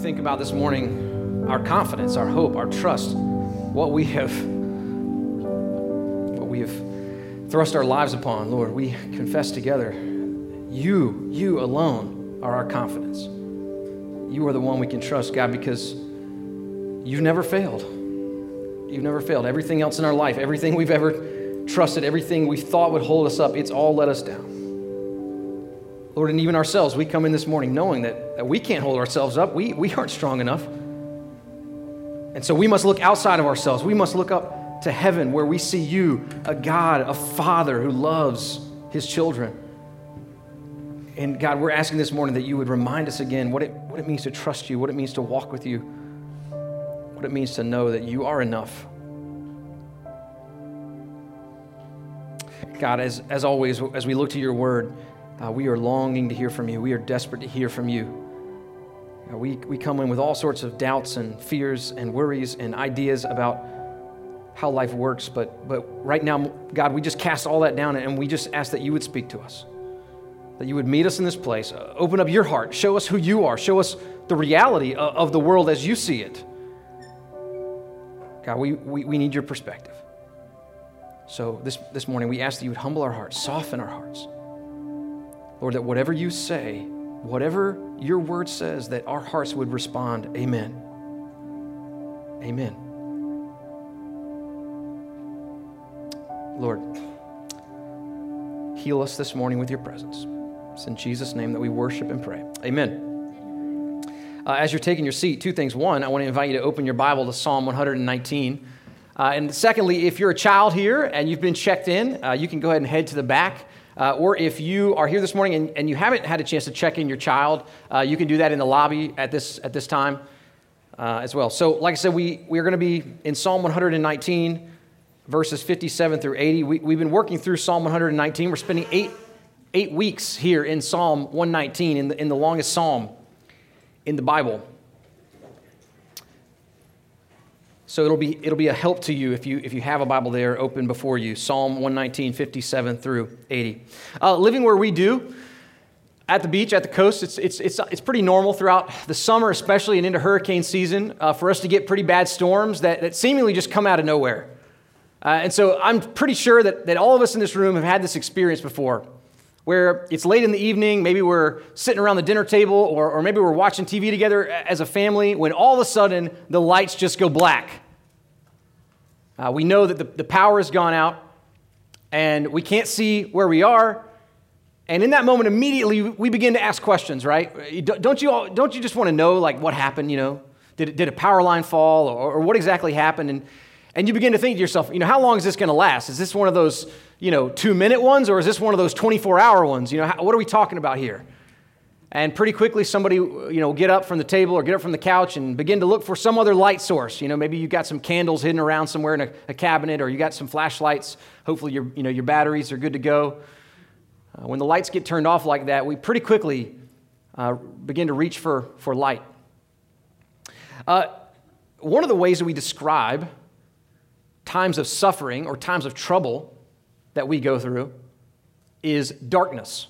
think about this morning our confidence, our hope, our trust, what we have what we have thrust our lives upon, Lord, we confess together, you, you alone are our confidence. You are the one we can trust, God, because you've never failed. You've never failed. Everything else in our life, everything we've ever trusted, everything we thought would hold us up, it's all let us down. Lord, and even ourselves, we come in this morning knowing that, that we can't hold ourselves up. We, we aren't strong enough. And so we must look outside of ourselves. We must look up to heaven where we see you, a God, a Father who loves his children. And God, we're asking this morning that you would remind us again what it, what it means to trust you, what it means to walk with you, what it means to know that you are enough. God, as, as always, as we look to your word, uh, we are longing to hear from you. We are desperate to hear from you. Uh, we, we come in with all sorts of doubts and fears and worries and ideas about how life works, but, but right now, God, we just cast all that down and we just ask that you would speak to us, that you would meet us in this place, uh, open up your heart, show us who you are, show us the reality of, of the world as you see it. God, we, we, we need your perspective. So this, this morning, we ask that you would humble our hearts, soften our hearts. Lord, that whatever you say, whatever your word says, that our hearts would respond, Amen. Amen. Lord, heal us this morning with your presence. It's in Jesus' name that we worship and pray. Amen. Uh, as you're taking your seat, two things. One, I want to invite you to open your Bible to Psalm 119. Uh, and secondly, if you're a child here and you've been checked in, uh, you can go ahead and head to the back. Uh, or if you are here this morning and, and, you haven't had a chance to check in your child, uh, you can do that in the lobby at this, at this time uh, as well. So, like I said, we, we're going to be in Psalm 119, verses 57 through 80. We, we've been working through Psalm 119. We're spending eight, eight weeks here in Psalm 119, in the, in the longest psalm in the Bible. So it'll be, it'll be a help to you if, you if you have a Bible there open before you. Psalm 119, 57 through 80. Uh, living where we do, at the beach, at the coast, it's, it's, it's, it's pretty normal throughout the summer, especially and into hurricane season, uh, for us to get pretty bad storms that, that seemingly just come out of nowhere. Uh, and so I'm pretty sure that, that all of us in this room have had this experience before where it's late in the evening, maybe we're sitting around the dinner table, or, or maybe we're watching TV together as a family, when all of a sudden the lights just go black. Uh, we know that the, the power has gone out, and we can't see where we are. And in that moment, immediately we begin to ask questions, right? Don't you, all, don't you just want to know, like, what happened, you know? Did, did a power line fall, or, or what exactly happened? And, and you begin to think to yourself, you know, how long is this going to last? Is this one of those you know, two minute ones, or is this one of those 24 hour ones? You know, how, what are we talking about here? And pretty quickly, somebody, you know, get up from the table or get up from the couch and begin to look for some other light source. You know, maybe you got some candles hidden around somewhere in a, a cabinet, or you got some flashlights. Hopefully, your, you know, your batteries are good to go. Uh, when the lights get turned off like that, we pretty quickly uh, begin to reach for, for light. Uh, one of the ways that we describe times of suffering or times of trouble that we go through is darkness.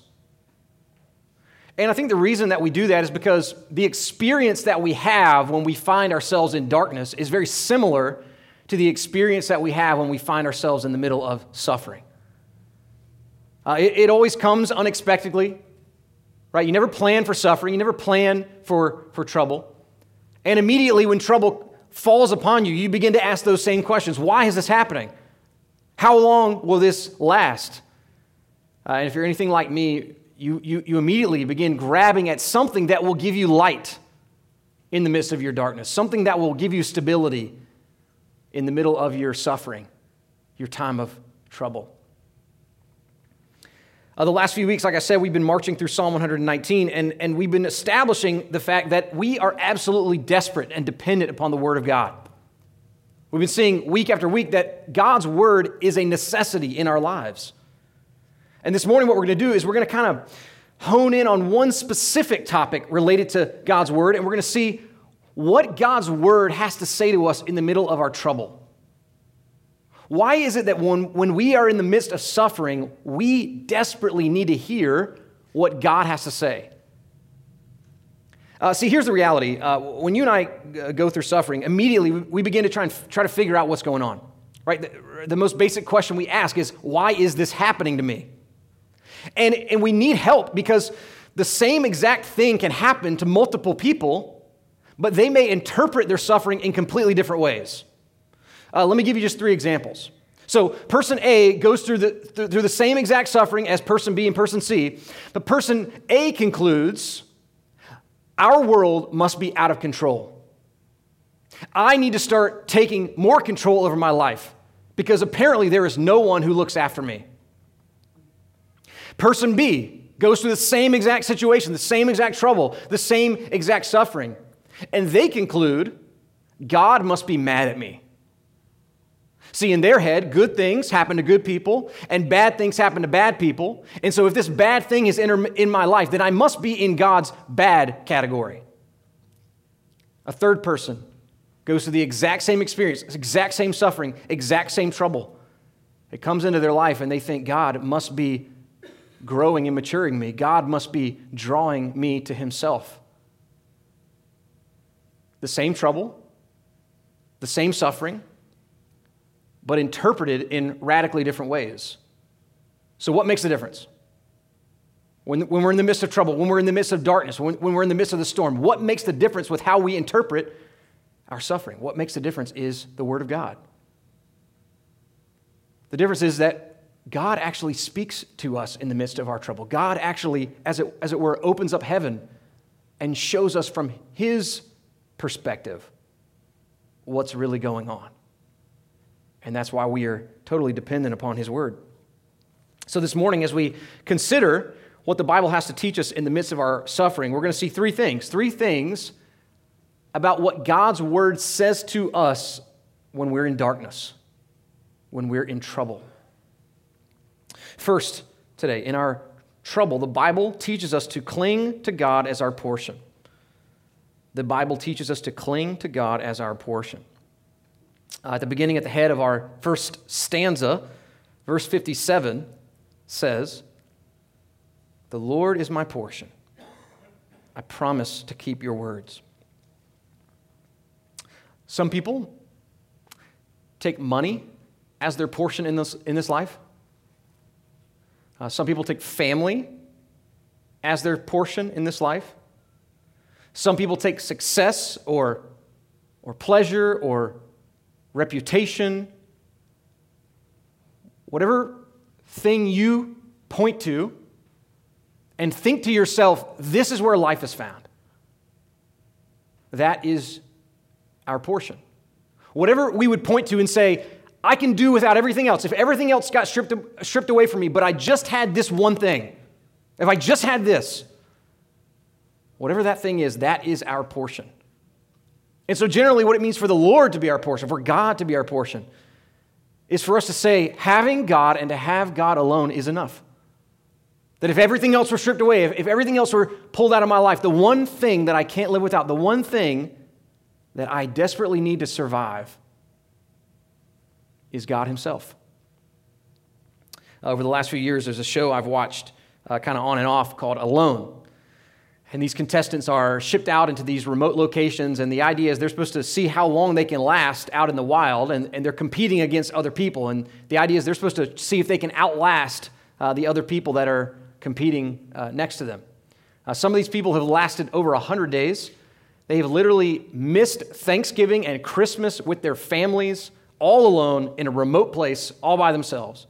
And I think the reason that we do that is because the experience that we have when we find ourselves in darkness is very similar to the experience that we have when we find ourselves in the middle of suffering. Uh, it, it always comes unexpectedly, right? You never plan for suffering, you never plan for, for trouble. And immediately when trouble falls upon you, you begin to ask those same questions Why is this happening? How long will this last? Uh, and if you're anything like me, you, you, you immediately begin grabbing at something that will give you light in the midst of your darkness, something that will give you stability in the middle of your suffering, your time of trouble. Uh, the last few weeks, like I said, we've been marching through Psalm 119, and, and we've been establishing the fact that we are absolutely desperate and dependent upon the Word of God. We've been seeing week after week that God's word is a necessity in our lives. And this morning, what we're going to do is we're going to kind of hone in on one specific topic related to God's word, and we're going to see what God's word has to say to us in the middle of our trouble. Why is it that when, when we are in the midst of suffering, we desperately need to hear what God has to say? Uh, see, here's the reality. Uh, when you and I uh, go through suffering, immediately we begin to try and f- try to figure out what's going on. Right? The, the most basic question we ask is, why is this happening to me? And, and we need help because the same exact thing can happen to multiple people, but they may interpret their suffering in completely different ways. Uh, let me give you just three examples. So, person A goes through the, through the same exact suffering as person B and person C, but person A concludes, our world must be out of control. I need to start taking more control over my life because apparently there is no one who looks after me. Person B goes through the same exact situation, the same exact trouble, the same exact suffering, and they conclude God must be mad at me. See, in their head, good things happen to good people and bad things happen to bad people. And so, if this bad thing is in my life, then I must be in God's bad category. A third person goes through the exact same experience, exact same suffering, exact same trouble. It comes into their life and they think God must be growing and maturing me. God must be drawing me to Himself. The same trouble, the same suffering, but interpreted in radically different ways. So, what makes the difference? When, when we're in the midst of trouble, when we're in the midst of darkness, when, when we're in the midst of the storm, what makes the difference with how we interpret our suffering? What makes the difference is the Word of God. The difference is that God actually speaks to us in the midst of our trouble. God actually, as it, as it were, opens up heaven and shows us from His perspective what's really going on. And that's why we are totally dependent upon His Word. So, this morning, as we consider what the Bible has to teach us in the midst of our suffering, we're going to see three things. Three things about what God's Word says to us when we're in darkness, when we're in trouble. First, today, in our trouble, the Bible teaches us to cling to God as our portion. The Bible teaches us to cling to God as our portion. Uh, at the beginning, at the head of our first stanza, verse 57 says, The Lord is my portion. I promise to keep your words. Some people take money as their portion in this, in this life. Uh, some people take family as their portion in this life. Some people take success or, or pleasure or reputation, whatever thing you point to, and think to yourself, this is where life is found. That is our portion. Whatever we would point to and say, I can do without everything else. If everything else got stripped, stripped away from me, but I just had this one thing, if I just had this, whatever that thing is, that is our portion. And so, generally, what it means for the Lord to be our portion, for God to be our portion, is for us to say, having God and to have God alone is enough. That if everything else were stripped away, if, if everything else were pulled out of my life, the one thing that I can't live without, the one thing that I desperately need to survive is God Himself. Over the last few years, there's a show I've watched uh, kind of on and off called Alone. And these contestants are shipped out into these remote locations, and the idea is they're supposed to see how long they can last out in the wild, and, and they're competing against other people. And the idea is they're supposed to see if they can outlast uh, the other people that are competing uh, next to them. Uh, some of these people have lasted over 100 days. They have literally missed Thanksgiving and Christmas with their families, all alone in a remote place, all by themselves.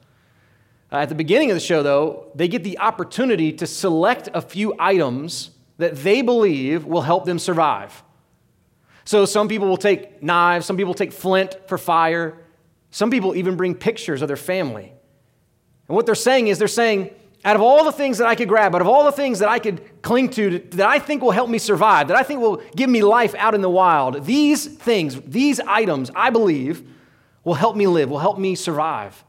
Uh, at the beginning of the show, though, they get the opportunity to select a few items that they believe will help them survive. So some people will take knives, some people take flint for fire, some people even bring pictures of their family. And what they're saying is they're saying, out of all the things that I could grab, out of all the things that I could cling to, that I think will help me survive, that I think will give me life out in the wild, these things, these items, I believe, will help me live, will help me survive.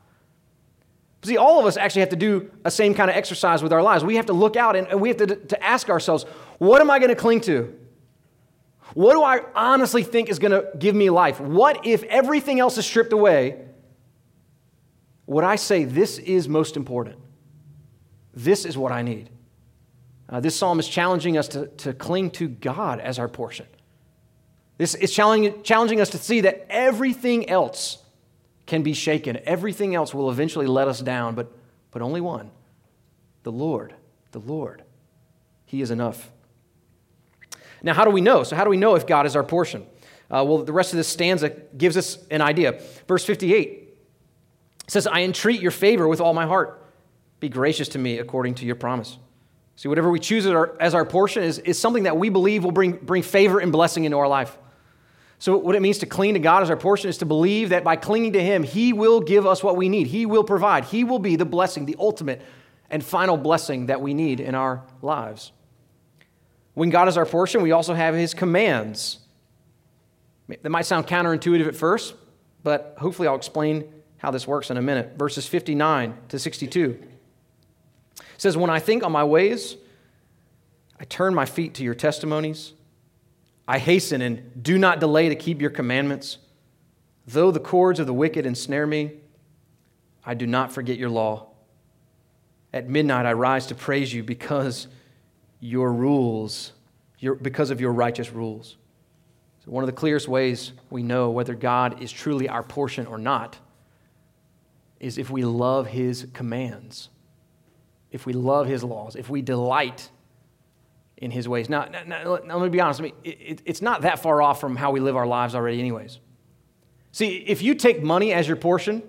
See, all of us actually have to do a same kind of exercise with our lives. We have to look out and, we have to, to ask ourselves, what am I going to cling to? What do I honestly think is going to give me life? What if everything else is stripped away? Would I say this is most important? This is what I need? Uh, this psalm is challenging us to, to cling to God as our portion. This is challenging, challenging us to see that everything else can be shaken. Everything else will eventually let us down, but, but only one the Lord. The Lord. He is enough. Now, how do we know? So, how do we know if God is our portion? Uh, well, the rest of this stanza gives us an idea. Verse 58 says, I entreat your favor with all my heart. Be gracious to me according to your promise. See, whatever we choose as our, as our portion is, is something that we believe will bring, bring favor and blessing into our life. So, what it means to cling to God as our portion is to believe that by clinging to Him, He will give us what we need. He will provide. He will be the blessing, the ultimate and final blessing that we need in our lives. When God is our portion, we also have His commands. That might sound counterintuitive at first, but hopefully I'll explain how this works in a minute. Verses 59 to 62 it says, When I think on my ways, I turn my feet to your testimonies. I hasten and do not delay to keep your commandments. Though the cords of the wicked ensnare me, I do not forget your law. At midnight I rise to praise you because your rules, your, because of your righteous rules. So, one of the clearest ways we know whether God is truly our portion or not is if we love his commands, if we love his laws, if we delight in his ways. Now, now, now let me be honest, I mean, it, it's not that far off from how we live our lives already, anyways. See, if you take money as your portion,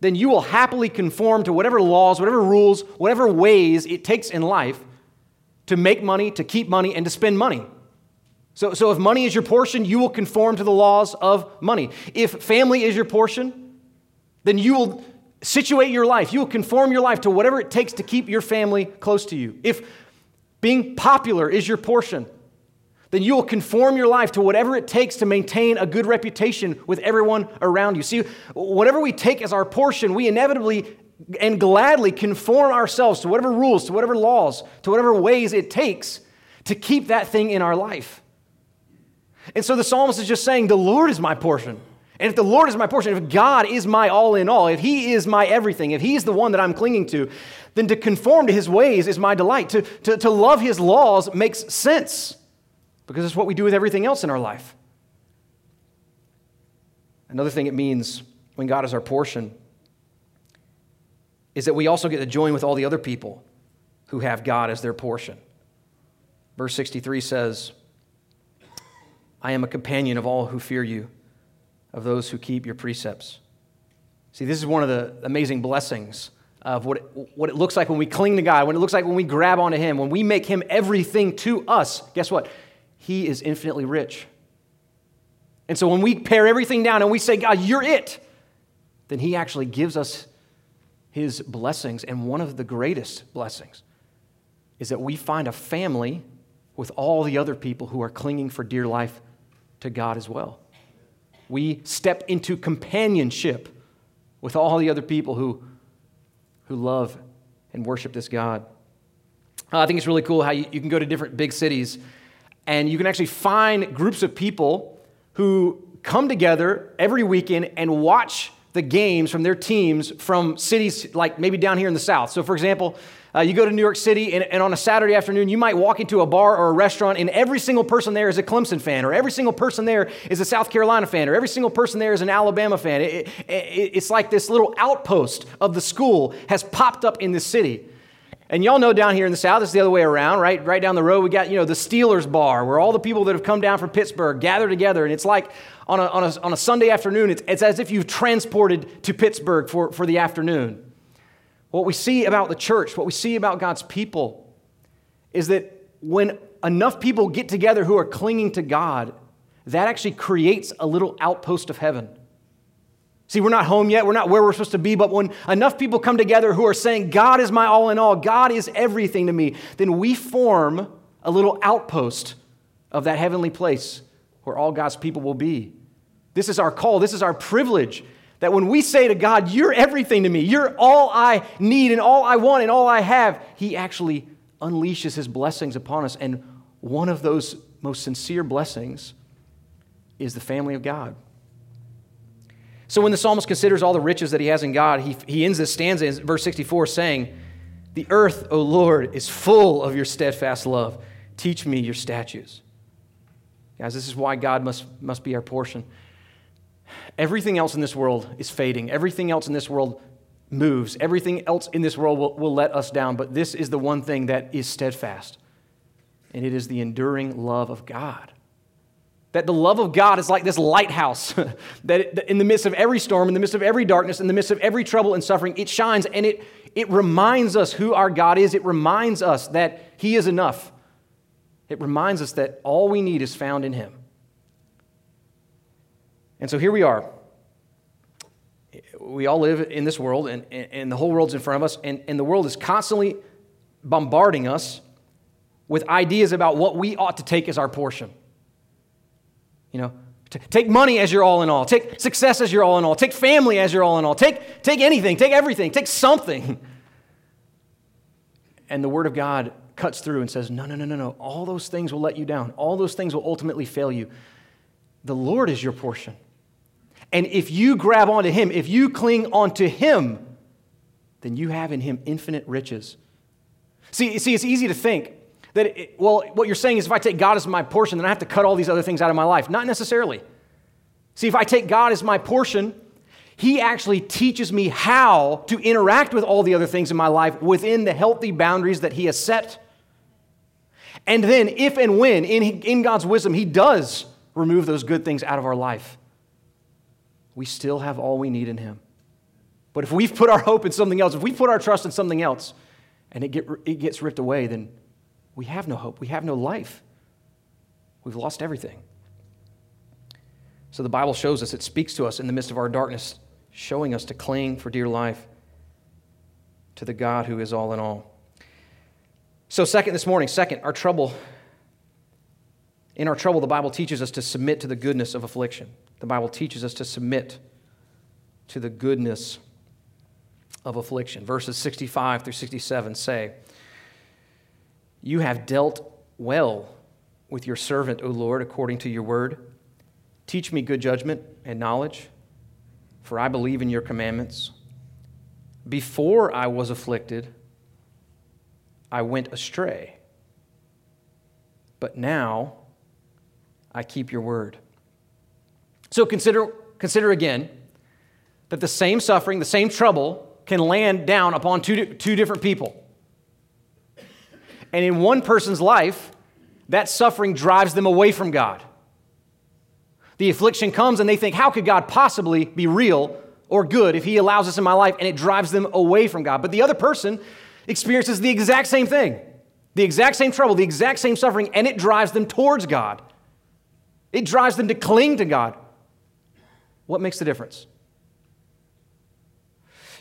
then you will happily conform to whatever laws, whatever rules, whatever ways it takes in life to make money, to keep money, and to spend money. So, so if money is your portion, you will conform to the laws of money. If family is your portion, then you will situate your life. You will conform your life to whatever it takes to keep your family close to you. If being popular is your portion, then you will conform your life to whatever it takes to maintain a good reputation with everyone around you. See, whatever we take as our portion, we inevitably and gladly conform ourselves to whatever rules, to whatever laws, to whatever ways it takes to keep that thing in our life. And so the psalmist is just saying, The Lord is my portion. And if the Lord is my portion, if God is my all in all, if He is my everything, if He's the one that I'm clinging to, then to conform to His ways is my delight. To, to, to love His laws makes sense because it's what we do with everything else in our life. Another thing it means when God is our portion is that we also get to join with all the other people who have God as their portion. Verse 63 says, I am a companion of all who fear you, of those who keep your precepts. See, this is one of the amazing blessings of what it, what it looks like when we cling to God, when it looks like when we grab onto Him, when we make Him everything to us. Guess what? He is infinitely rich. And so when we pare everything down and we say, God, you're it, then He actually gives us His blessings. And one of the greatest blessings is that we find a family with all the other people who are clinging for dear life to God as well. We step into companionship with all the other people who, who love and worship this God. Uh, I think it's really cool how you, you can go to different big cities and you can actually find groups of people who come together every weekend and watch the games from their teams from cities like maybe down here in the South. So, for example, uh, you go to New York City, and, and, on a Saturday afternoon, you might walk into a bar or a restaurant, and every single person there is a Clemson fan, or every single person there is a South Carolina fan, or every single person there is an Alabama fan. It, it, it's like this little outpost of the school has popped up in the city. And y'all know down here in the South, it's the other way around, right? Right down the road, we got, you know, the Steelers bar where all the people that have come down from Pittsburgh gather together. And it's like on a, on a, on a Sunday afternoon, it's, it's as if you've transported to Pittsburgh for, for the afternoon. What we see about the church, what we see about God's people, is that when enough people get together who are clinging to God, that actually creates a little outpost of heaven. See, we're not home yet. We're not where we're supposed to be. But when enough people come together who are saying, God is my all in all, God is everything to me, then we form a little outpost of that heavenly place where all God's people will be. This is our call. This is our privilege that when we say to God, You're everything to me, you're all I need and all I want and all I have, He actually unleashes His blessings upon us. And one of those most sincere blessings is the family of God. So when the psalmist considers all the riches that he has in God, he, he ends this stanza in verse 64 saying, The earth, O Lord, is full of your steadfast love. Teach me your statutes. Guys, this is why God must, must be our portion. Everything else in this world is fading. Everything else in this world moves. Everything else in this world will, will let us down. But this is the one thing that is steadfast, and it is the enduring love of God. That the love of God is like this lighthouse that in the midst of every storm, in the midst of every darkness, in the midst of every trouble and suffering, it shines and it, it reminds us who our God is. It reminds us that He is enough. It reminds us that all we need is found in Him. And so here we are. We all live in this world, and, and the whole world's in front of us, and, and the world is constantly bombarding us with ideas about what we ought to take as our portion. You know, take money as your all in all, take success as your all in all, take family as your all in all, take, take anything, take everything, take something. And the Word of God cuts through and says, No, no, no, no, no. All those things will let you down. All those things will ultimately fail you. The Lord is your portion. And if you grab onto Him, if you cling onto Him, then you have in Him infinite riches. See, see it's easy to think that, it, well, what you're saying is if I take God as my portion, then I have to cut all these other things out of my life. Not necessarily. See, if I take God as my portion, He actually teaches me how to interact with all the other things in my life within the healthy boundaries that He has set. And then, if and when, in, in God's wisdom, He does remove those good things out of our life, we still have all we need in Him. But if we've put our hope in something else, if we put our trust in something else, and it, get, it gets ripped away, then we have no hope. We have no life. We've lost everything. So the Bible shows us, it speaks to us in the midst of our darkness, showing us to cling for dear life to the God who is all in all. So, second this morning, second, our trouble. In our trouble, the Bible teaches us to submit to the goodness of affliction. The Bible teaches us to submit to the goodness of affliction. Verses 65 through 67 say, You have dealt well with your servant, O Lord, according to your word. Teach me good judgment and knowledge, for I believe in your commandments. Before I was afflicted, I went astray. But now I keep your word. So consider, consider again that the same suffering, the same trouble can land down upon two, two different people. And in one person's life, that suffering drives them away from God. The affliction comes and they think, how could God possibly be real or good if He allows this in my life? And it drives them away from God. But the other person experiences the exact same thing, the exact same trouble, the exact same suffering, and it drives them towards God. It drives them to cling to God. What makes the difference?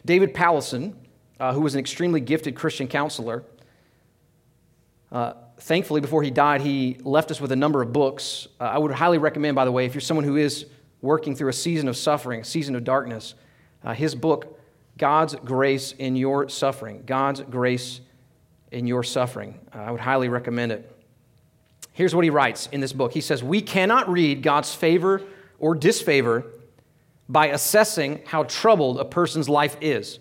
David Powlison, uh, who was an extremely gifted Christian counselor, uh, thankfully, before he died, he left us with a number of books. Uh, I would highly recommend, by the way, if you're someone who is working through a season of suffering, a season of darkness, uh, his book, God's grace in your suffering. God's grace in your suffering. Uh, I would highly recommend it. Here's what he writes in this book He says, We cannot read God's favor or disfavor by assessing how troubled a person's life is.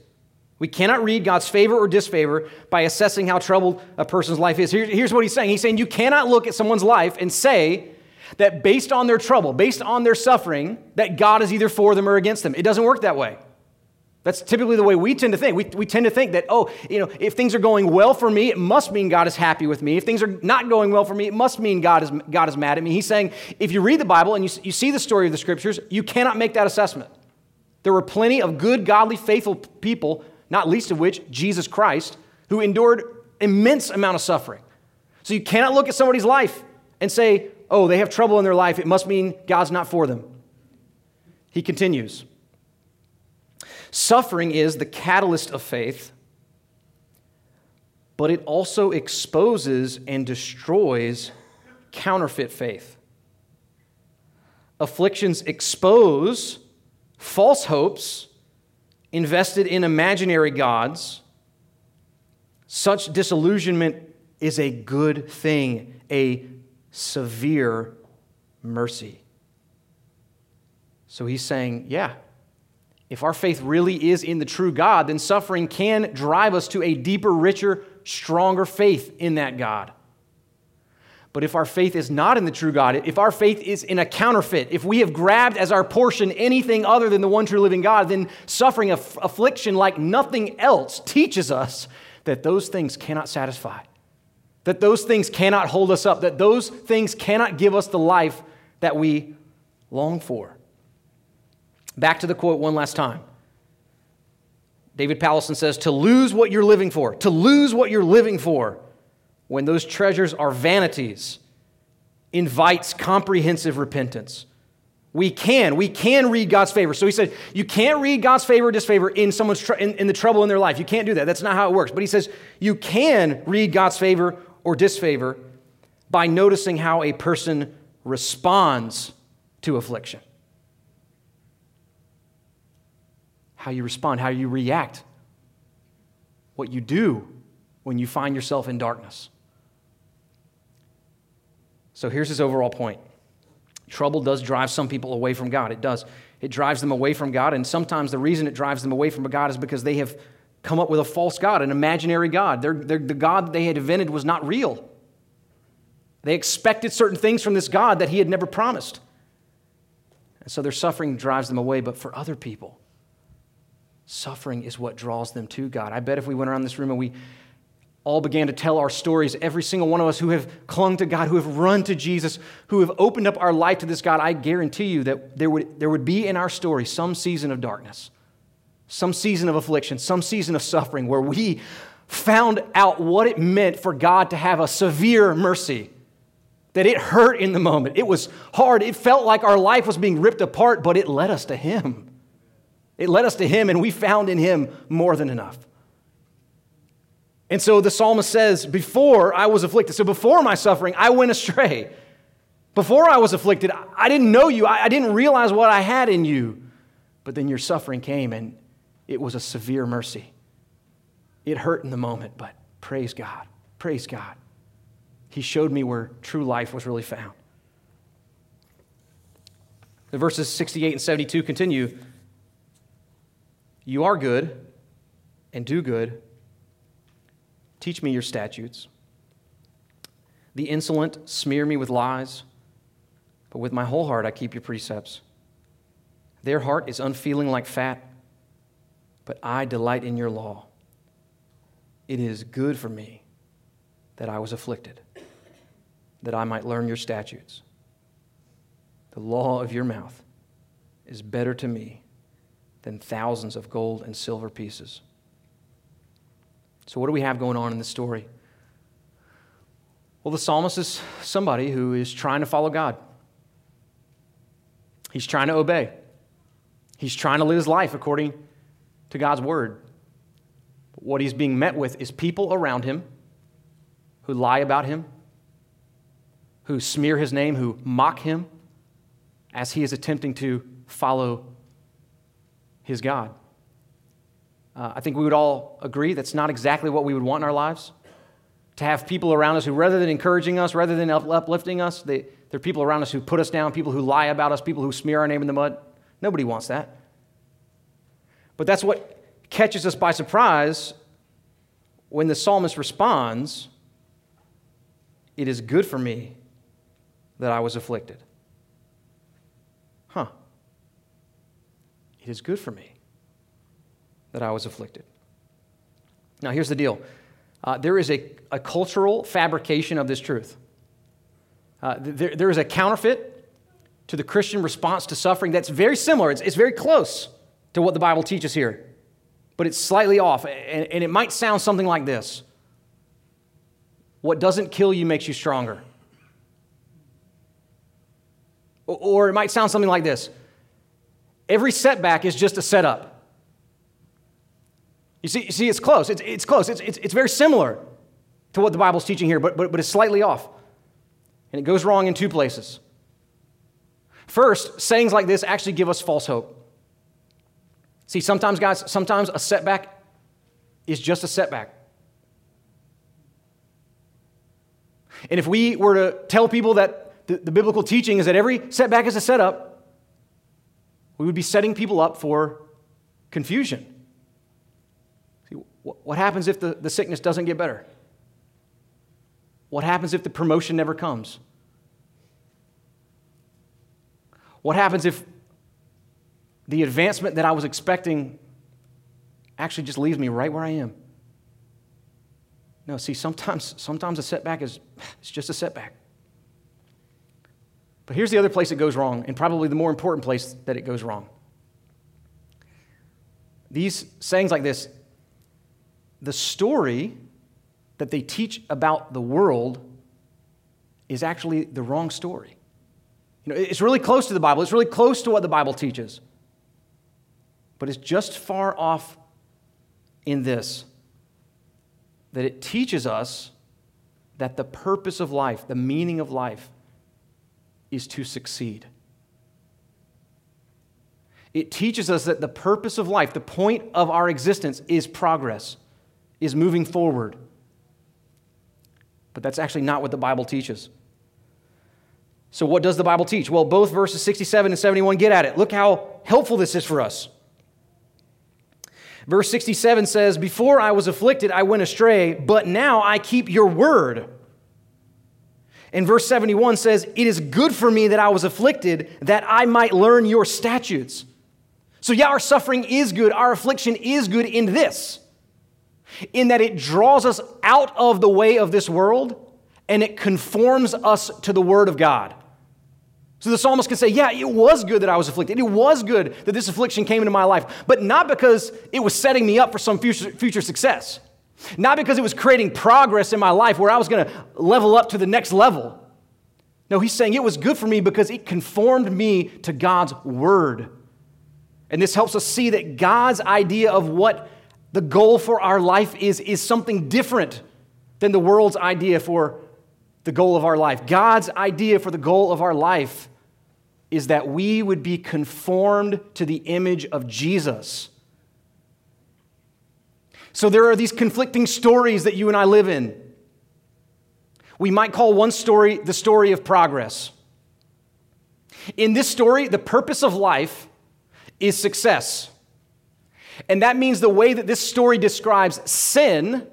We cannot read God's favor or disfavor by assessing how troubled a person's life is. here's what he's saying He's saying you cannot look at someone's life and say that based on their trouble, based on their suffering, that God is either for them or against them. It doesn't work that way. That's typically the way we tend to think. We, we tend to think that, oh, you know, if things are going well for me, it must mean God is happy with me. If things are not going well for me, it must mean God is, God is mad at me. He's saying, if you read the Bible and you, you see the story of the scriptures, you cannot make that assessment. There were plenty of good, godly, faithful people, not least of which Jesus Christ, who endured immense amount of suffering. So you cannot look at somebody's life and say, oh, they have trouble in their life. It must mean God's not for them. He continues. Suffering is the catalyst of faith, but it also exposes and destroys counterfeit faith. Afflictions expose false hopes invested in imaginary gods. Such disillusionment is a good thing, a severe mercy. So he's saying, yeah, if our faith really is in the true God, then suffering can drive us to a deeper, richer, stronger faith in that God. But if our faith is not in the true God, if our faith is in a counterfeit, if we have grabbed as our portion anything other than the one true living God, then suffering, aff- affliction like nothing else teaches us that those things cannot satisfy, that those things cannot hold us up, that those things cannot give us the life that we long for. Back to the quote one last time. David Powlison says, To lose what you're living for, to lose what you're living for when those treasures are vanities, invites comprehensive repentance. We can, we can read God's favor. So he said, you can't read God's favor or disfavor in someone's tr- in, in the trouble in their life. You can't do that. That's not how it works. But he says you can read God's favor or disfavor by noticing how a person responds to affliction. How you respond, how you react, what you do when you find yourself in darkness. So here's his overall point trouble does drive some people away from God. It does. It drives them away from God, and sometimes the reason it drives them away from God is because they have come up with a false God, an imaginary God. They're, they're, the God that they had invented was not real. They expected certain things from this God that he had never promised. And so their suffering drives them away. But for other people, suffering is what draws them to God. I bet if we went around this room and we all began to tell our stories, every single one of us who have clung to God, who have run to Jesus, who have opened up our life to this God, I guarantee you that there would, there would be in our story some season of darkness, some season of affliction, some season of suffering where we found out what it meant for God to have a severe mercy. That it hurt in the moment. It was hard. It felt like our life was being ripped apart, but it led us to Him. It led us to Him, and we found in Him more than enough. And so the psalmist says, Before I was afflicted, so before my suffering, I went astray. Before I was afflicted, I didn't know you. I didn't realize what I had in you. But then your suffering came, and it was a severe mercy. It hurt in the moment, but praise God. Praise God. He showed me where true life was really found. The verses 68 and 72 continue You are good and do good Teach me your statutes. The insolent smear me with lies, but with my whole heart I keep your precepts. Their heart is unfeeling like fat, but I delight in your law. It is good for me that I was afflicted, that I might learn your statutes. The law of your mouth is better to me than thousands of gold and silver pieces. So, what do we have going on in this story? Well, the psalmist is somebody who is trying to follow God. He's trying to obey. He's trying to live his life according to God's word. But what he's being met with is people around him who lie about him, who smear his name, who mock him as he is attempting to follow his God. Uh, I think we would all agree that's not exactly what we would want in our lives. To have people around us who, rather than encouraging us, rather than uplifting us, they, they're people around us who put us down, people who lie about us, people who smear our name in the mud. Nobody wants that. But that's what catches us by surprise when the psalmist responds It is good for me that I was afflicted. Huh. It is good for me that I was afflicted. Now, here's the deal uh, there is a, a cultural fabrication of this truth. Uh, there, there is a counterfeit to the Christian response to suffering that's very similar. It's, it's very close to what the Bible teaches here, but it's slightly off. And, and it might sound something like this What doesn't kill you makes you stronger. Or, or it might sound something like this Every setback is just a setup. You see, you see it's close. It's, it's close. It's, it's, it's very similar to what the Bible's teaching here, but, but, but it's slightly off. And it goes wrong in two places. First, sayings like this actually give us false hope. See, sometimes, guys, sometimes a setback is just a setback. And if we were to tell people that the, the biblical teaching is that every setback is a setup, we would be setting people up for confusion. See, what happens if the, the sickness doesn't get better? What happens if the promotion never comes? What happens if the advancement that I was expecting actually just leaves me right where I am? No, see, sometimes, sometimes a setback is it's just a setback. But here's the other place it goes wrong, and probably the more important place that it goes wrong. These sayings like this, the story that they teach about the world is actually the wrong story. You know, it's really close to the Bible, it's really close to what the Bible teaches. But it's just far off in this that it teaches us that the purpose of life, the meaning of life, is to succeed. It teaches us that the purpose of life, the point of our existence, is progress, is moving forward. But that's actually not what the Bible teaches. So, what does the Bible teach? Well, both verses 67 and 71 get at it. Look how helpful this is for us. Verse 67 says, Before I was afflicted, I went astray, but now I keep your word. And verse 71 says, It is good for me that I was afflicted, that I might learn your statutes. So, yeah, our suffering is good. Our affliction is good in this, in that it draws us out of the way of this world and it conforms us to the Word of God. So the psalmist can say, Yeah, it was good that I was afflicted. It was good that this affliction came into my life, but not because it was setting me up for some future, future success, not because it was creating progress in my life where I was going to level up to the next level. No, he's saying it was good for me because it conformed me to God's word. And this helps us see that God's idea of what the goal for our life is is something different than the world's idea for the goal of our life. God's idea for the goal of our life is that we would be conformed to the image of Jesus. So there are these conflicting stories that you and I live in. We might call one story the story of progress. In this story, the purpose of life is success. And that means the way that this story describes sin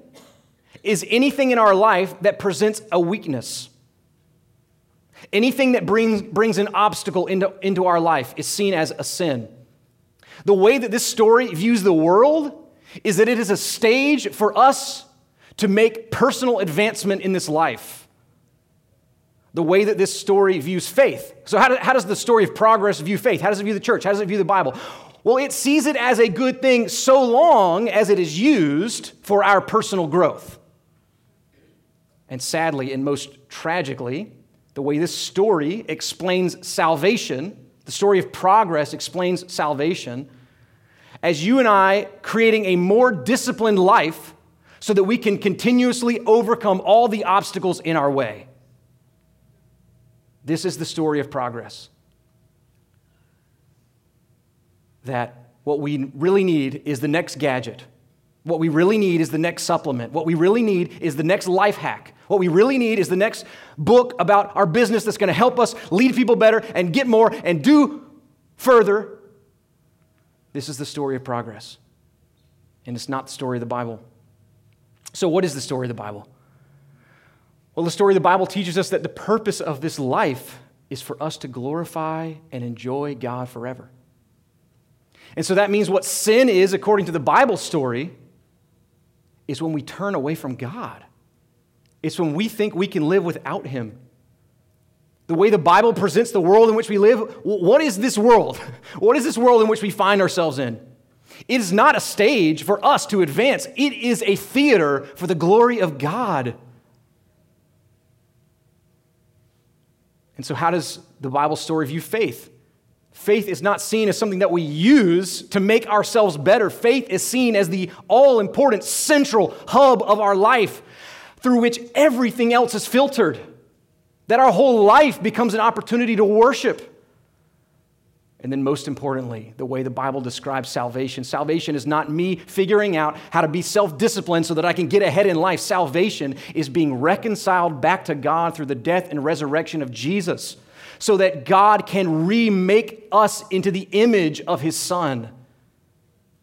is anything in our life that presents a weakness. Anything that brings, brings an obstacle into, into our life is seen as a sin. The way that this story views the world is that it is a stage for us to make personal advancement in this life. The way that this story views faith. So, how, do, how does the story of progress view faith? How does it view the church? How does it view the Bible? Well, it sees it as a good thing so long as it is used for our personal growth. And sadly, and most tragically, the way this story explains salvation, the story of progress explains salvation, as you and I creating a more disciplined life so that we can continuously overcome all the obstacles in our way. This is the story of progress. That what we really need is the next gadget. What we really need is the next supplement. What we really need is the next life hack. What we really need is the next book about our business that's going to help us lead people better and get more and do further. This is the story of progress. And it's not the story of the Bible. So, what is the story of the Bible? Well, the story of the Bible teaches us that the purpose of this life is for us to glorify and enjoy God forever. And so that means what sin is, according to the Bible story, is when we turn away from God. It's when we think we can live without Him. The way the Bible presents the world in which we live, what is this world? What is this world in which we find ourselves in? It is not a stage for us to advance, it is a theater for the glory of God. And so, how does the Bible story view faith? Faith is not seen as something that we use to make ourselves better. Faith is seen as the all important central hub of our life through which everything else is filtered. That our whole life becomes an opportunity to worship. And then, most importantly, the way the Bible describes salvation. Salvation is not me figuring out how to be self disciplined so that I can get ahead in life. Salvation is being reconciled back to God through the death and resurrection of Jesus so that God can remake us into the image of His Son.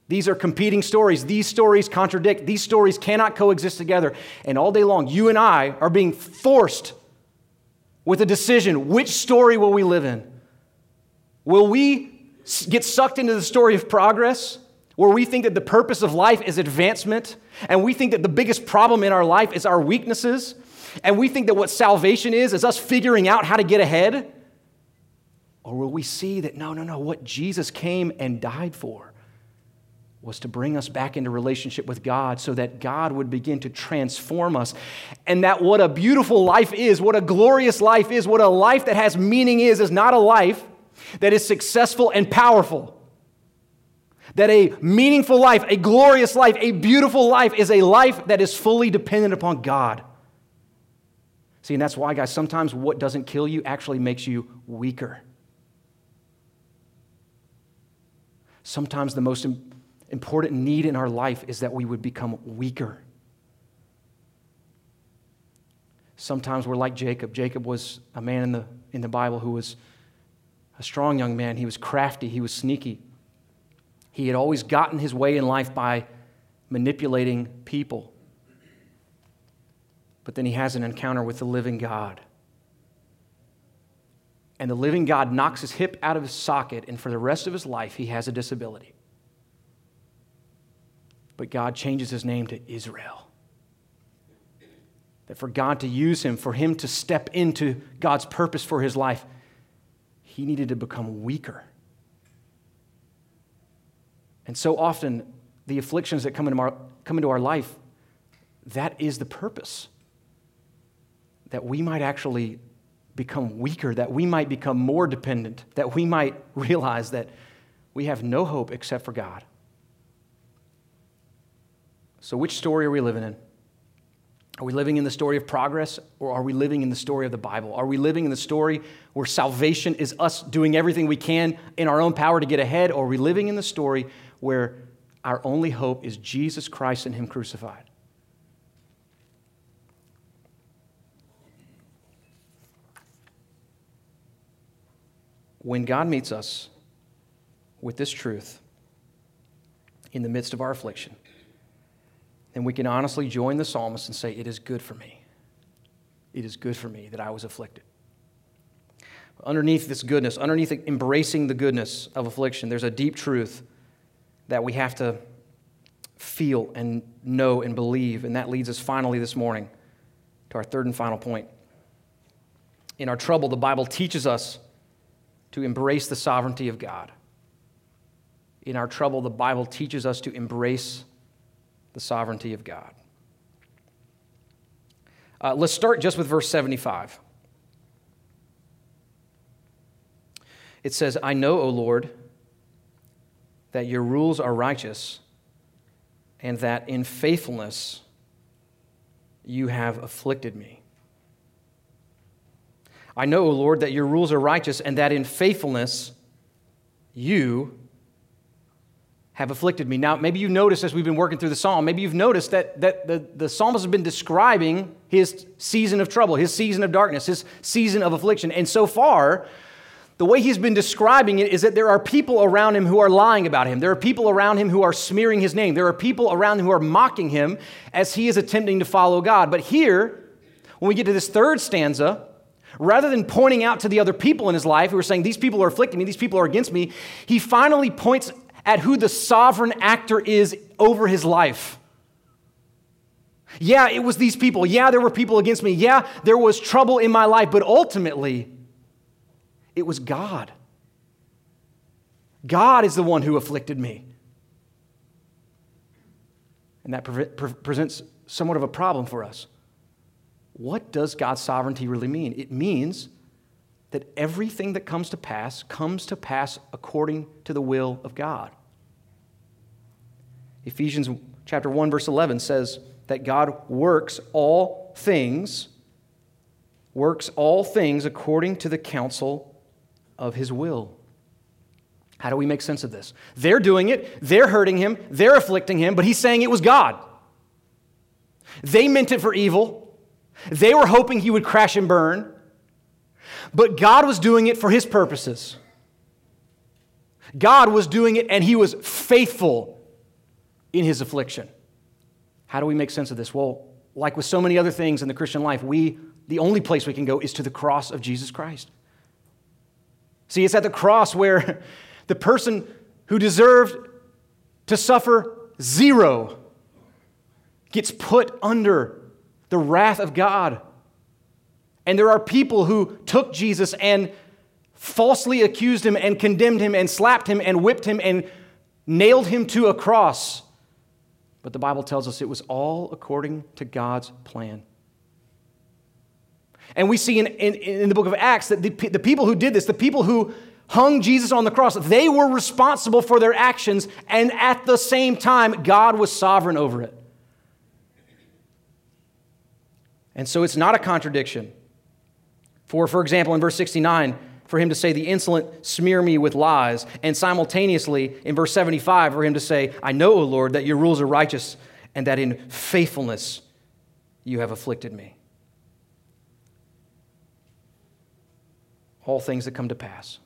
These are competing stories. These stories contradict. These stories cannot coexist together. And all day long, you and I are being forced with a decision which story will we live in? Will we get sucked into the story of progress, where we think that the purpose of life is advancement, and we think that the biggest problem in our life is our weaknesses, and we think that what salvation is is us figuring out how to get ahead? Or will we see that no, no, no, what Jesus came and died for was to bring us back into relationship with God so that God would begin to transform us. And that what a beautiful life is, what a glorious life is, what a life that has meaning is, is not a life that is successful and powerful. That a meaningful life, a glorious life, a beautiful life is a life that is fully dependent upon God. See, and that's why, guys, sometimes what doesn't kill you actually makes you weaker. Sometimes the most important need in our life is that we would become weaker. Sometimes we're like Jacob. Jacob was a man in the, in the Bible who was a strong young man. He was crafty, he was sneaky. He had always gotten his way in life by manipulating people. But then he has an encounter with the living God. And the living God knocks his hip out of his socket, and for the rest of his life, he has a disability. But God changes his name to Israel. That for God to use him, for him to step into God's purpose for his life, he needed to become weaker. And so often, the afflictions that come into our, come into our life, that is the purpose. That we might actually become weaker, that we might become more dependent, that we might realize that we have no hope except for God. So, which story are we living in? Are we living in the story of progress or are we living in the story of the Bible? Are we living in the story where salvation is us doing everything we can in our own power to get ahead? Or are we living in the story where our only hope is Jesus Christ and Him crucified? When God meets us with this truth in the midst of our affliction, then we can honestly join the psalmist and say, It is good for me. It is good for me that I was afflicted. Underneath this goodness, underneath embracing the goodness of affliction, there's a deep truth that we have to feel and know and believe. And that leads us finally this morning to our third and final point. In our trouble, the Bible teaches us to embrace the sovereignty of God. In our trouble, the Bible teaches us to embrace the sovereignty of God. Uh, let's start just with verse 75. It says, I know, O Lord, that your rules are righteous, and that in faithfulness you have afflicted me. I know, O Lord, that your rules are righteous, and that in faithfulness you have afflicted me. Now, maybe you noticed as we've been working through the psalm, maybe you've noticed that, that the, the psalmist has been describing his season of trouble, his season of darkness, his season of affliction. And so far, the way he's been describing it is that there are people around him who are lying about him. There are people around him who are smearing his name. There are people around him who are mocking him as he is attempting to follow God. But here, when we get to this third stanza, rather than pointing out to the other people in his life who are saying, These people are afflicting me, these people are against me, he finally points at who the sovereign actor is over his life. Yeah, it was these people. Yeah, there were people against me. Yeah, there was trouble in my life, but ultimately, it was God. God is the one who afflicted me. And that pre- pre- presents somewhat of a problem for us. What does God's sovereignty really mean? It means that everything that comes to pass comes to pass according to the will of God. Ephesians chapter 1 verse 11 says that God works all things works all things according to the counsel of his will. How do we make sense of this? They're doing it, they're hurting him, they're afflicting him, but he's saying it was God. They meant it for evil. They were hoping he would crash and burn. But God was doing it for his purposes. God was doing it and he was faithful in his affliction. How do we make sense of this? Well, like with so many other things in the Christian life, we the only place we can go is to the cross of Jesus Christ. See, it's at the cross where the person who deserved to suffer zero gets put under the wrath of God. And there are people who took Jesus and falsely accused him and condemned him and slapped him and whipped him and nailed him to a cross. But the Bible tells us it was all according to God's plan. And we see in, in, in the book of Acts that the, the people who did this, the people who hung Jesus on the cross, they were responsible for their actions, and at the same time, God was sovereign over it. And so it's not a contradiction. For, for example, in verse 69, for him to say, The insolent smear me with lies. And simultaneously, in verse 75, for him to say, I know, O Lord, that your rules are righteous and that in faithfulness you have afflicted me. All things that come to pass.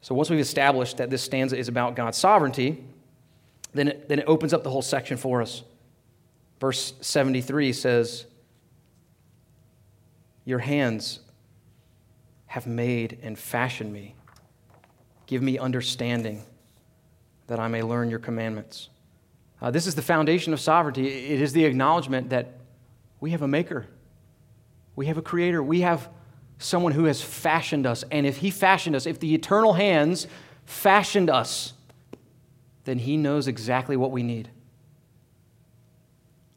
So once we've established that this stanza is about God's sovereignty, then it, then it opens up the whole section for us. Verse 73 says, your hands have made and fashioned me. Give me understanding that I may learn your commandments. Uh, this is the foundation of sovereignty. It is the acknowledgement that we have a maker, we have a creator, we have someone who has fashioned us. And if he fashioned us, if the eternal hands fashioned us, then he knows exactly what we need.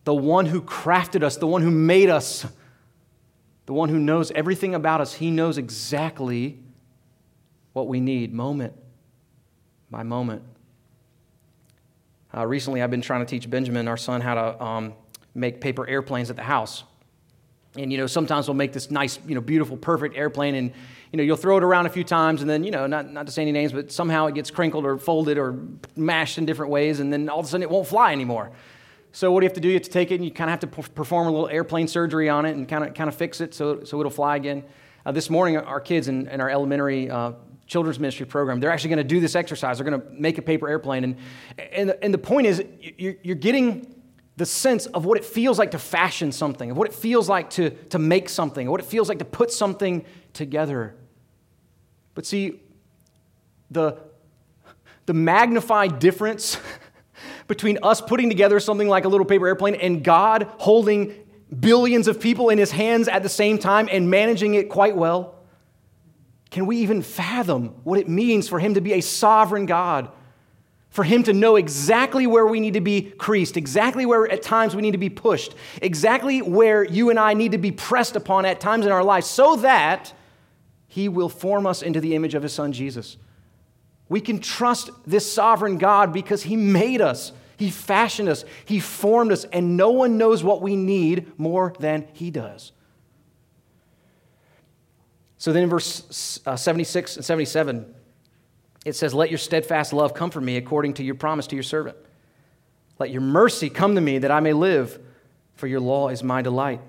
The one who crafted us, the one who made us, the one who knows everything about us, he knows exactly what we need moment by moment. Uh, recently, I've been trying to teach Benjamin, our son, how to um, make paper airplanes at the house. And, you know, sometimes we'll make this nice, you know, beautiful, perfect airplane, and, you know, you'll throw it around a few times, and then, you know, not, not to say any names, but somehow it gets crinkled or folded or mashed in different ways, and then all of a sudden it won't fly anymore. So what do you have to do? You have to take it and you kind of have to perform a little airplane surgery on it and kind of kind of fix it so, so it'll fly again. Uh, this morning, our kids in, in our elementary uh, children's ministry program, they're actually going to do this exercise. They're going to make a paper airplane. And, and, the, and the point is, you're, you're getting the sense of what it feels like to fashion something, of what it feels like to, to make something, what it feels like to put something together. But see, the, the magnified difference between us putting together something like a little paper airplane and God holding billions of people in his hands at the same time and managing it quite well? Can we even fathom what it means for him to be a sovereign God? For him to know exactly where we need to be creased, exactly where at times we need to be pushed, exactly where you and I need to be pressed upon at times in our lives, so that he will form us into the image of his son Jesus. We can trust this sovereign God because he made us. He fashioned us, He formed us, and no one knows what we need more than He does. So then in verse uh, 76 and 77, it says, Let your steadfast love come from me according to your promise to your servant. Let your mercy come to me that I may live, for your law is my delight.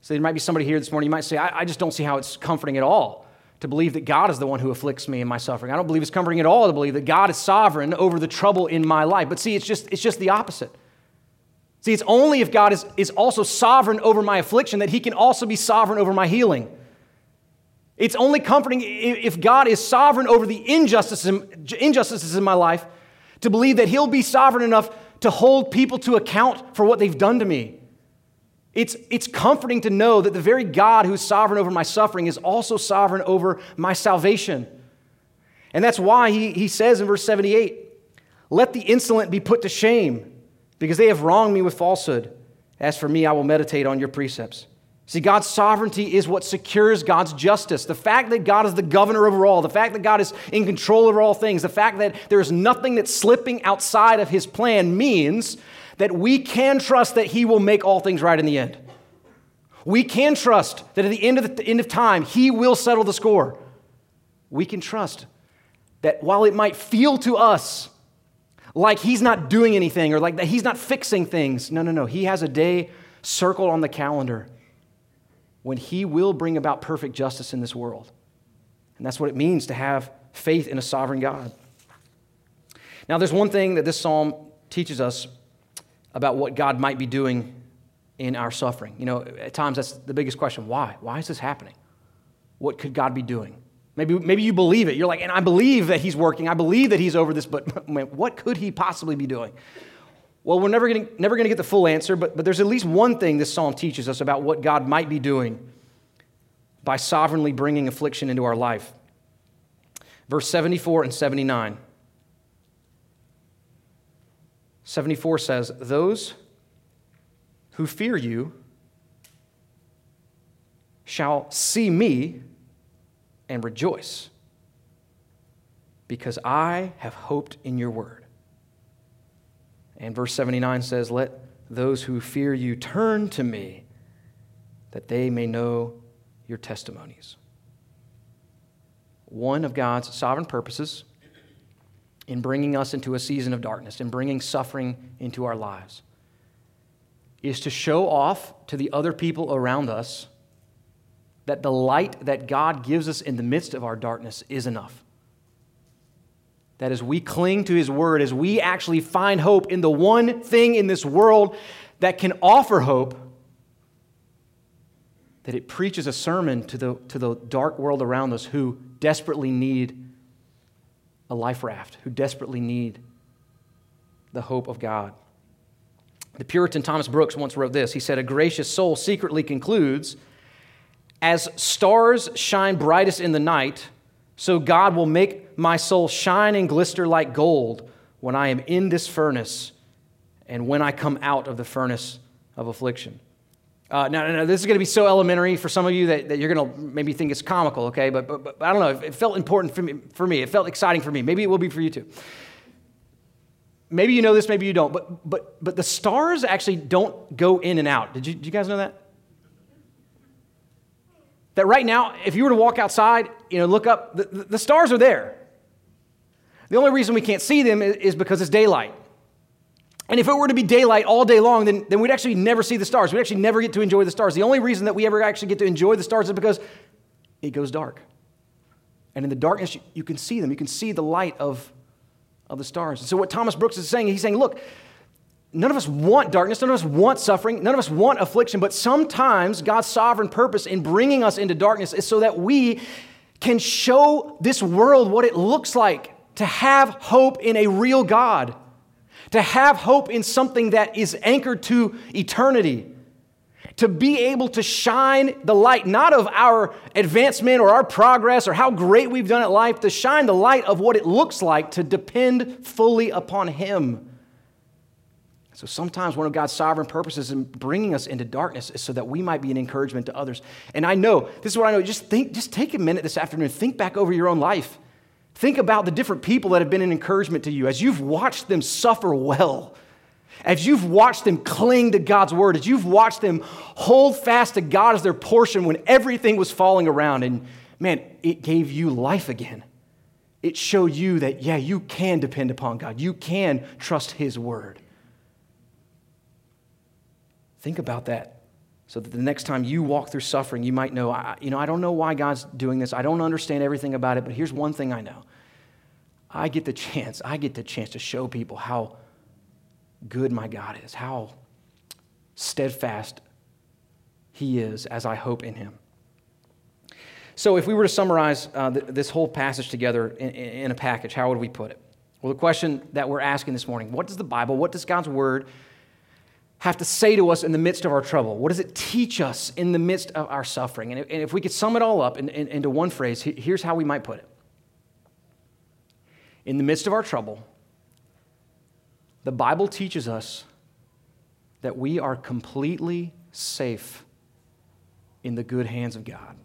So there might be somebody here this morning, you might say, I, I just don't see how it's comforting at all to believe that God is the one who afflicts me in my suffering. I don't believe it's comforting at all to believe that God is sovereign over the trouble in my life. But see, it's just, it's just the opposite. See, it's only if God is, is also sovereign over my affliction that he can also be sovereign over my healing. It's only comforting if God is sovereign over the injustices, injustices in my life to believe that he'll be sovereign enough to hold people to account for what they've done to me. It's, it's comforting to know that the very God who's sovereign over my suffering is also sovereign over my salvation. And that's why he, he says in verse 78 Let the insolent be put to shame, because they have wronged me with falsehood. As for me, I will meditate on your precepts. See, God's sovereignty is what secures God's justice. The fact that God is the governor over all, the fact that God is in control over all things, the fact that there is nothing that's slipping outside of his plan means that we can trust that He will make all things right in the end. We can trust that at the end of the end of time, He will settle the score. We can trust that while it might feel to us like He's not doing anything or like that He's not fixing things, no, no, no. He has a day circled on the calendar when He will bring about perfect justice in this world. And that's what it means to have faith in a sovereign God. Now, there's one thing that this psalm teaches us about what God might be doing in our suffering. You know, at times that's the biggest question why? Why is this happening? What could God be doing? Maybe, maybe you believe it. You're like, and I believe that He's working. I believe that He's over this, but what could He possibly be doing? Well, we're never going never to get the full answer, but, but there's at least one thing this psalm teaches us about what God might be doing by sovereignly bringing affliction into our life. Verse 74 and 79. 74 says, Those who fear you shall see me and rejoice, because I have hoped in your word. And verse 79 says, Let those who fear you turn to me, that they may know your testimonies. One of God's sovereign purposes in bringing us into a season of darkness, in bringing suffering into our lives, is to show off to the other people around us that the light that God gives us in the midst of our darkness is enough. That as we cling to His Word, as we actually find hope in the one thing in this world that can offer hope, that it preaches a sermon to the, to the dark world around us who desperately need a life raft, who desperately need the hope of God. The Puritan Thomas Brooks once wrote this. He said, A gracious soul secretly concludes, as stars shine brightest in the night, so God will make my soul shine and glister like gold when I am in this furnace and when I come out of the furnace of affliction. Uh, now, now, this is going to be so elementary for some of you that, that you're going to maybe think it's comical, okay? But, but, but I don't know. It felt important for me, for me. It felt exciting for me. Maybe it will be for you too. Maybe you know this, maybe you don't. But, but, but the stars actually don't go in and out. Did you, did you guys know that? That right now, if you were to walk outside, you know, look up, the, the stars are there. The only reason we can't see them is, is because it's daylight. And if it were to be daylight all day long, then, then we'd actually never see the stars. We'd actually never get to enjoy the stars. The only reason that we ever actually get to enjoy the stars is because it goes dark. And in the darkness, you, you can see them. You can see the light of, of the stars. And so, what Thomas Brooks is saying, he's saying, look, none of us want darkness. None of us want suffering. None of us want affliction. But sometimes God's sovereign purpose in bringing us into darkness is so that we can show this world what it looks like to have hope in a real God to have hope in something that is anchored to eternity, to be able to shine the light, not of our advancement or our progress or how great we've done at life, to shine the light of what it looks like to depend fully upon Him. So sometimes one of God's sovereign purposes in bringing us into darkness is so that we might be an encouragement to others. And I know, this is what I know, just think, just take a minute this afternoon, think back over your own life. Think about the different people that have been an encouragement to you as you've watched them suffer well, as you've watched them cling to God's word, as you've watched them hold fast to God as their portion when everything was falling around. And man, it gave you life again. It showed you that, yeah, you can depend upon God, you can trust His word. Think about that so that the next time you walk through suffering, you might know, I, you know, I don't know why God's doing this. I don't understand everything about it, but here's one thing I know. I get the chance, I get the chance to show people how good my God is, how steadfast He is as I hope in Him. So, if we were to summarize uh, th- this whole passage together in, in a package, how would we put it? Well, the question that we're asking this morning what does the Bible, what does God's Word have to say to us in the midst of our trouble? What does it teach us in the midst of our suffering? And if we could sum it all up in, in, into one phrase, here's how we might put it. In the midst of our trouble, the Bible teaches us that we are completely safe in the good hands of God.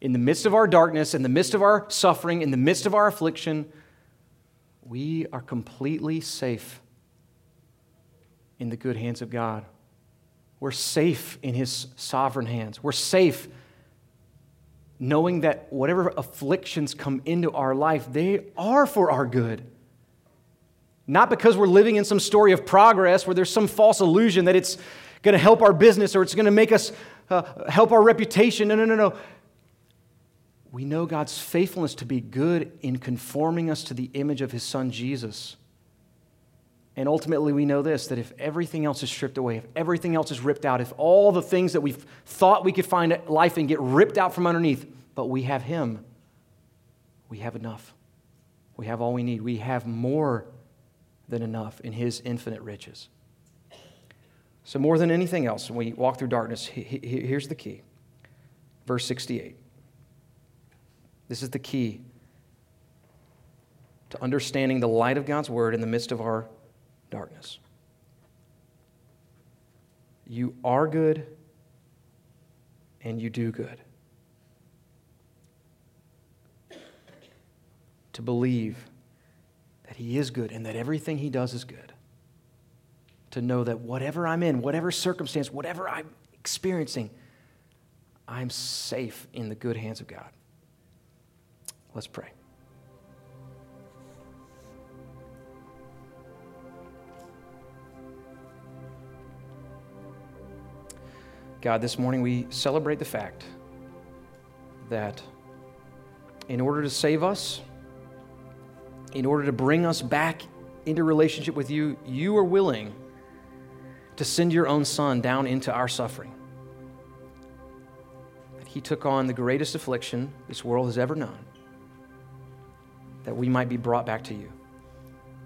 In the midst of our darkness, in the midst of our suffering, in the midst of our affliction, we are completely safe in the good hands of God. We're safe in His sovereign hands. We're safe knowing that whatever afflictions come into our life, they are for our good. Not because we're living in some story of progress where there's some false illusion that it's going to help our business or it's going to make us uh, help our reputation. No, no, no, no. we know God's faithfulness to be good in conforming us to the image of his son Jesus. And ultimately, we know this that if everything else is stripped away, if everything else is ripped out, if all the things that we've thought we could find life in get ripped out from underneath, but we have Him, we have enough. We have all we need. We have more than enough in His infinite riches. So, more than anything else, when we walk through darkness, here's the key. Verse 68. This is the key to understanding the light of God's word in the midst of our darkness. You are good and you do good. To believe that He is good and that everything He does is good. To know that whatever I'm in, whatever circumstance, whatever I'm experiencing, I'm safe in the good hands of God. Let's pray. God, this morning we celebrate the fact that in order to save us, in order to bring us back into relationship with you, you are willing to send your own son down into our suffering. That he took on the greatest affliction this world has ever known that we might be brought back to you.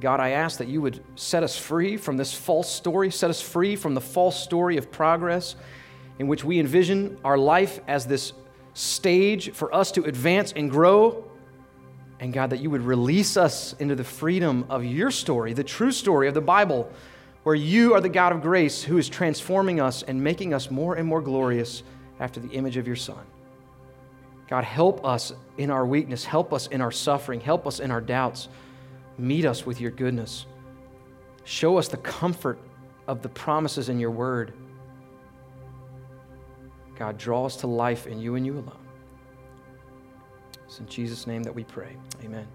God, I ask that you would set us free from this false story, set us free from the false story of progress in which we envision our life as this stage for us to advance and grow. And God, that you would release us into the freedom of your story, the true story of the Bible, where you are the God of grace who is transforming us and making us more and more glorious after the image of your Son. God, help us in our weakness, help us in our suffering, help us in our doubts. Meet us with your goodness. Show us the comfort of the promises in your word. God, draw us to life in you and you alone. It's in Jesus' name that we pray. Amen.